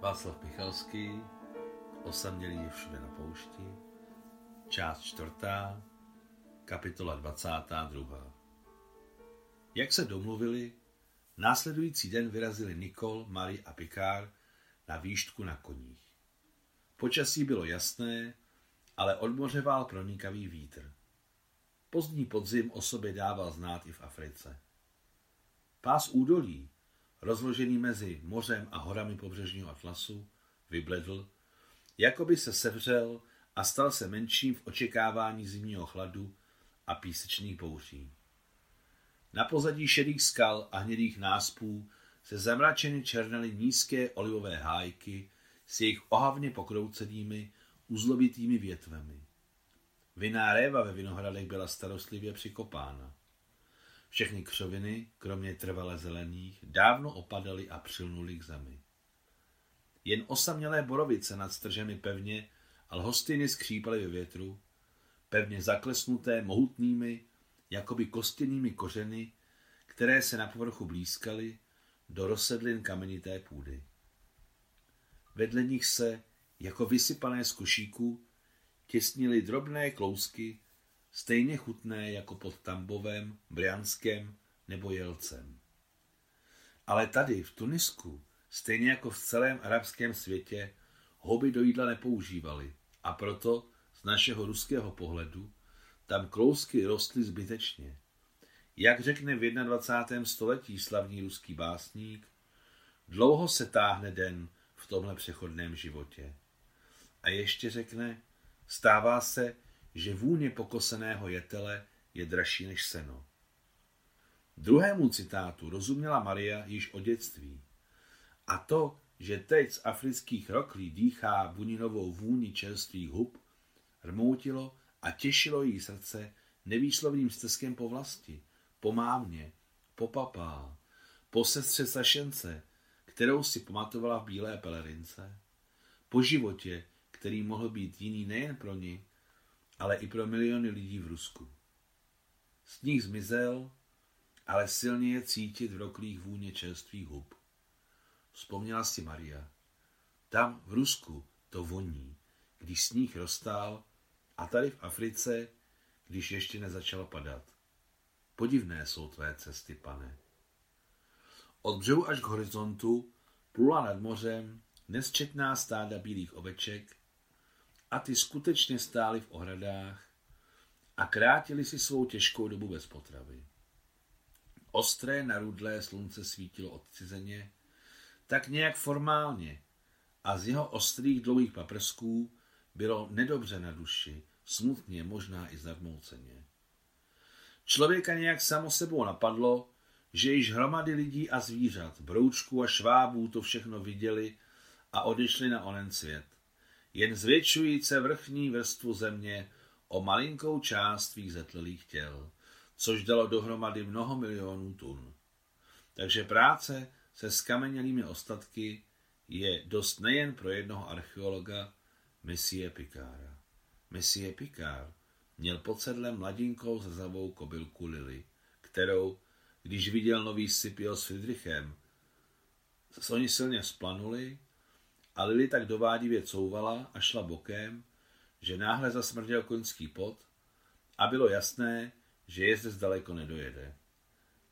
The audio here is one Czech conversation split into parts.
Václav Michalský, Osamělý je všude na poušti, část čtvrtá, kapitola 22. Jak se domluvili, následující den vyrazili Nikol, Marie a Picard na výštku na koních. Počasí bylo jasné, ale od moře vál pronikavý vítr. Pozdní podzim o sobě dával znát i v Africe. Pás údolí, rozložený mezi mořem a horami pobřežního Atlasu, vybledl, jako by se sevřel a stal se menším v očekávání zimního chladu a písečných bouří. Na pozadí šedých skal a hnědých náspů se zamračeny černaly nízké olivové hájky s jejich ohavně pokroucenými, uzlovitými větvemi. Vinná réva ve vinohradech byla starostlivě přikopána. Všechny křoviny, kromě trvale zelených, dávno opadaly a přilnuly k zemi. Jen osamělé borovice nad stržemi pevně a lhostiny skřípaly ve větru, pevně zaklesnuté mohutnými, jakoby kostěnými kořeny, které se na povrchu blízkaly do rozsedlin kamenité půdy. Vedle nich se, jako vysypané z košíků, těsnily drobné klousky stejně chutné jako pod Tambovem, Brianskem nebo Jelcem. Ale tady, v Tunisku, stejně jako v celém arabském světě, houby do jídla nepoužívali a proto z našeho ruského pohledu tam klousky rostly zbytečně. Jak řekne v 21. století slavný ruský básník, dlouho se táhne den v tomhle přechodném životě. A ještě řekne, stává se, že vůně pokoseného jetele je dražší než seno. Druhému citátu rozuměla Maria již o dětství. A to, že teď z afrických roklí dýchá buninovou vůni čerstvých hub, rmoutilo a těšilo jí srdce nevýslovným steskem po vlasti, po mámě, po papá, po sestře Sašence, kterou si pamatovala v bílé pelerince, po životě, který mohl být jiný nejen pro ní, ale i pro miliony lidí v Rusku. Sníh zmizel, ale silně je cítit v roklých vůně čerstvých hub. Vzpomněla si Maria. Tam v Rusku to voní, když sníh roztál a tady v Africe, když ještě nezačal padat. Podivné jsou tvé cesty, pane. Od břehu až k horizontu plula nad mořem nesčetná stáda bílých oveček a ty skutečně stály v ohradách a krátili si svou těžkou dobu bez potravy. Ostré narudlé slunce svítilo odcizeně, tak nějak formálně a z jeho ostrých dlouhých paprsků bylo nedobře na duši, smutně, možná i zarmouceně. Člověka nějak samo sebou napadlo, že již hromady lidí a zvířat, broučků a švábů to všechno viděli a odešli na onen svět jen zvětšujíce vrchní vrstvu země o malinkou část svých zetlelých těl, což dalo dohromady mnoho milionů tun. Takže práce se skamenělými ostatky je dost nejen pro jednoho archeologa, Messie Picara. Messie Picard měl pod sedlem mladinkou zrzavou kobylku Lily, kterou, když viděl nový Scipio s Friedrichem, se oni silně splanuli a Lily tak dovádivě couvala a šla bokem, že náhle zasmrděl koňský pot a bylo jasné, že jezde zdaleko nedojede.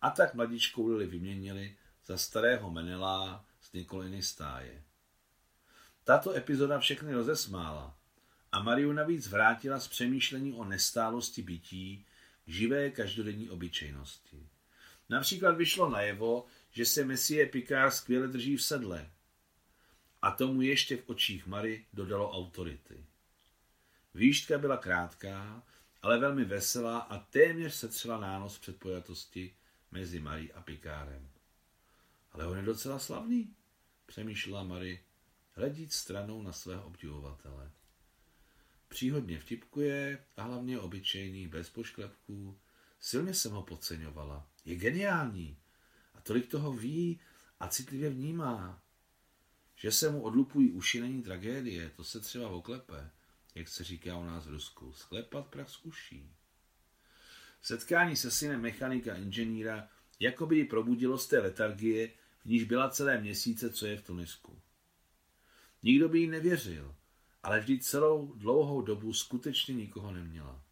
A tak mladičkou Lily vyměnili za starého Menelá z Nikoliny stáje. Tato epizoda všechny rozesmála a Mariu navíc vrátila z přemýšlení o nestálosti bytí k živé každodenní obyčejnosti. Například vyšlo najevo, že se Messie Picard skvěle drží v sedle, a tomu ještě v očích Mary dodalo autority. Výštka byla krátká, ale velmi veselá a téměř setřela nános předpojatosti mezi Marí a Pikárem. Ale on je docela slavný, přemýšlela Mary, hledíc stranou na svého obdivovatele. Příhodně vtipkuje a hlavně obyčejný, bez pošklepků. Silně jsem ho podceňovala. Je geniální a tolik toho ví a citlivě vnímá. Že se mu odlupují uši není tragédie, to se třeba oklepe, jak se říká u nás v Rusku. Sklepat prach z uší. Setkání se synem mechanika inženýra jako by ji probudilo z té letargie, v níž byla celé měsíce, co je v Tunisku. Nikdo by jí nevěřil, ale vždyť celou dlouhou dobu skutečně nikoho neměla.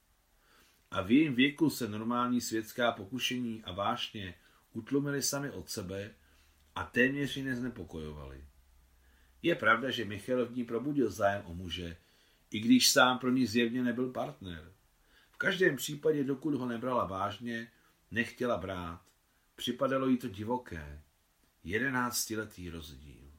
A v jejím věku se normální světská pokušení a vášně utlumily sami od sebe a téměř ji neznepokojovali. Je pravda, že Michal v ní probudil zájem o muže, i když sám pro ní zjevně nebyl partner. V každém případě, dokud ho nebrala vážně, nechtěla brát. Připadalo jí to divoké. Jedenáctiletý rozdíl.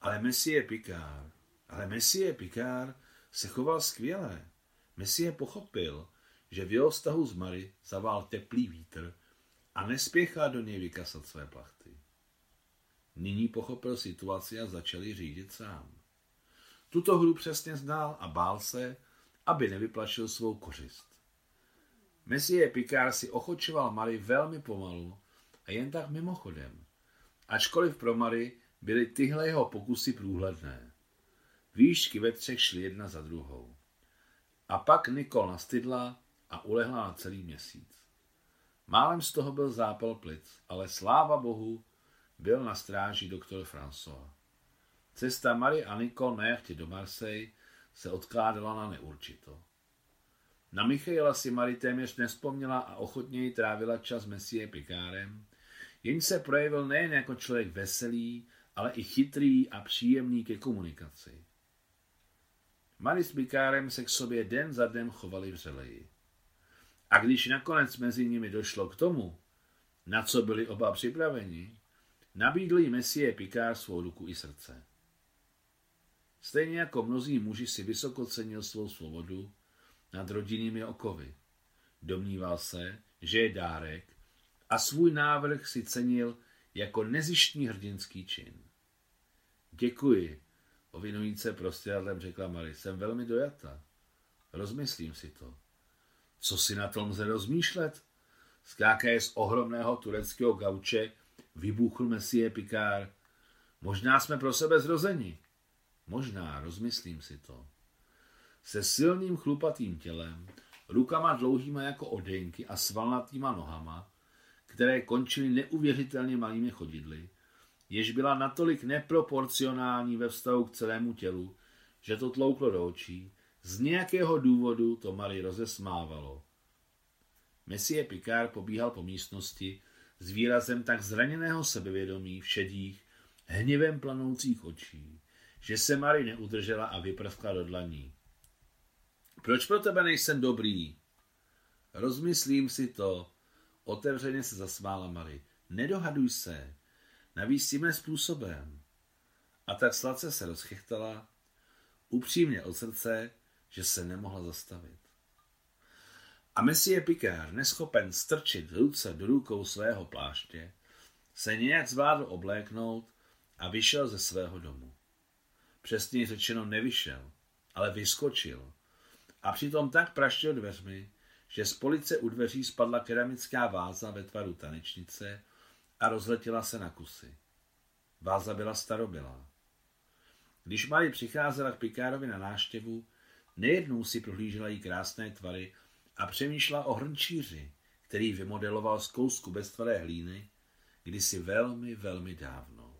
Ale Messie Picard, ale Messie Picard se choval skvěle. Messie pochopil, že v jeho vztahu s Mary zavál teplý vítr a nespěchá do něj vykasat své plachty. Nyní pochopil situaci a začal ji řídit sám. Tuto hru přesně znal a bál se, aby nevyplašil svou kořist. Messie Picard si ochočoval Mary velmi pomalu a jen tak mimochodem, ačkoliv pro Mary byly tyhle jeho pokusy průhledné. Výšky ve třech šly jedna za druhou. A pak Nikol nastydla a ulehla na celý měsíc. Málem z toho byl zápal plic, ale sláva bohu, byl na stráži doktor François. Cesta Marie a Nicole na jachtě do Marseille se odkládala na neurčito. Na Michaela si Marie téměř nespomněla a ochotně jí trávila čas Messie Picárem, jen se projevil nejen jako člověk veselý, ale i chytrý a příjemný ke komunikaci. Marie s Picárem se k sobě den za dnem chovali vřeleji. A když nakonec mezi nimi došlo k tomu, na co byli oba připraveni, Nabídl jí Messie Picard svou ruku i srdce. Stejně jako mnozí muži si vysoko cenil svou svobodu nad rodinnými okovy. Domníval se, že je dárek a svůj návrh si cenil jako nezištní hrdinský čin. Děkuji, ovinujíce prostěradlem řekla Mary, jsem velmi dojata. Rozmyslím si to. Co si na tom lze rozmýšlet? Skákaje z ohromného tureckého gauče Vybuchl Messie Picard. Možná jsme pro sebe zrozeni. Možná, rozmyslím si to. Se silným chlupatým tělem, rukama dlouhýma jako odenky a svalnatýma nohama, které končily neuvěřitelně malými chodidly, jež byla natolik neproporcionální ve vztahu k celému tělu, že to tlouklo do očí, z nějakého důvodu to Marie rozesmávalo. Messie Picard pobíhal po místnosti, s výrazem tak zraněného sebevědomí v šedých, hněvem planoucích očí, že se Mary neudržela a vyprskla do dlaní. Proč pro tebe nejsem dobrý? Rozmyslím si to. Otevřeně se zasmála Mary. Nedohaduj se. Navíc tímhle způsobem. A tak sladce se rozchechtala, upřímně od srdce, že se nemohla zastavit. A Messie Picard, neschopen strčit ruce do rukou svého pláště, se nějak zvládl obléknout a vyšel ze svého domu. Přesně řečeno nevyšel, ale vyskočil. A přitom tak praštil dveřmi, že z police u dveří spadla keramická váza ve tvaru tanečnice a rozletěla se na kusy. Váza byla starobylá. Když Marie přicházela k Pikárovi na náštěvu, nejednou si prohlížela jí krásné tvary a přemýšlela o hrnčíři, který vymodeloval z kousku beztvaré hlíny, kdysi velmi, velmi dávno.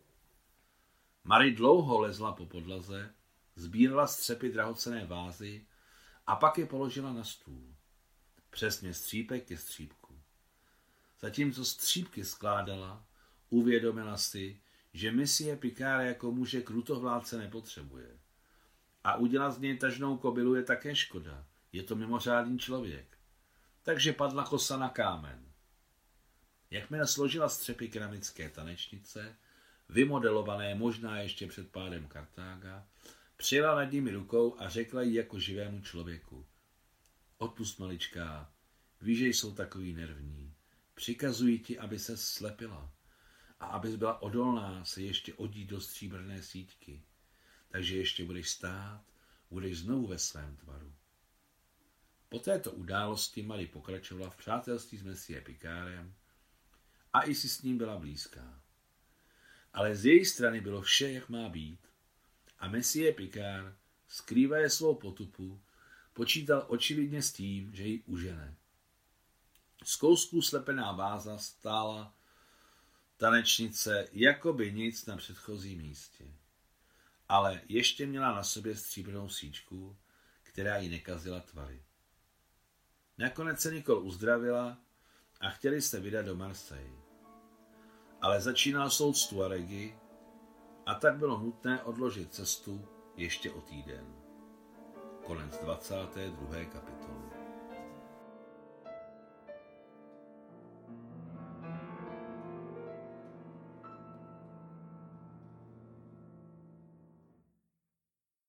Mary dlouho lezla po podlaze, sbírala střepy drahocené vázy a pak je položila na stůl. Přesně střípek ke střípku. Zatímco střípky skládala, uvědomila si, že misie Pikára jako muže krutovládce nepotřebuje. A udělat z něj tažnou kobylu je také škoda, je to mimořádný člověk. Takže padla kosa na kámen. Jakmile složila střepy keramické tanečnice, vymodelované možná ještě před pádem Kartága, přijela nad nimi rukou a řekla jí jako živému člověku. Odpust maličká, víš, že jsou takový nervní. Přikazují ti, aby se slepila a abys byla odolná se ještě odít do stříbrné síťky. Takže ještě budeš stát, budeš znovu ve svém tvaru. Po této události Marie pokračovala v přátelství s Messie Picárem a i si s ním byla blízká. Ale z její strany bylo vše, jak má být. A Messie Picard, skrývaje svou potupu, počítal očividně s tím, že ji užene. Z kousků slepená váza stála tanečnice jako by nic na předchozím místě. ale ještě měla na sobě stříbrnou síčku, která jí nekazila tvary. Nakonec se Nikol uzdravila a chtěli se vydat do Marseille. Ale začínal soud Tuaregy a tak bylo nutné odložit cestu ještě o týden. Konec 22. kapitoly.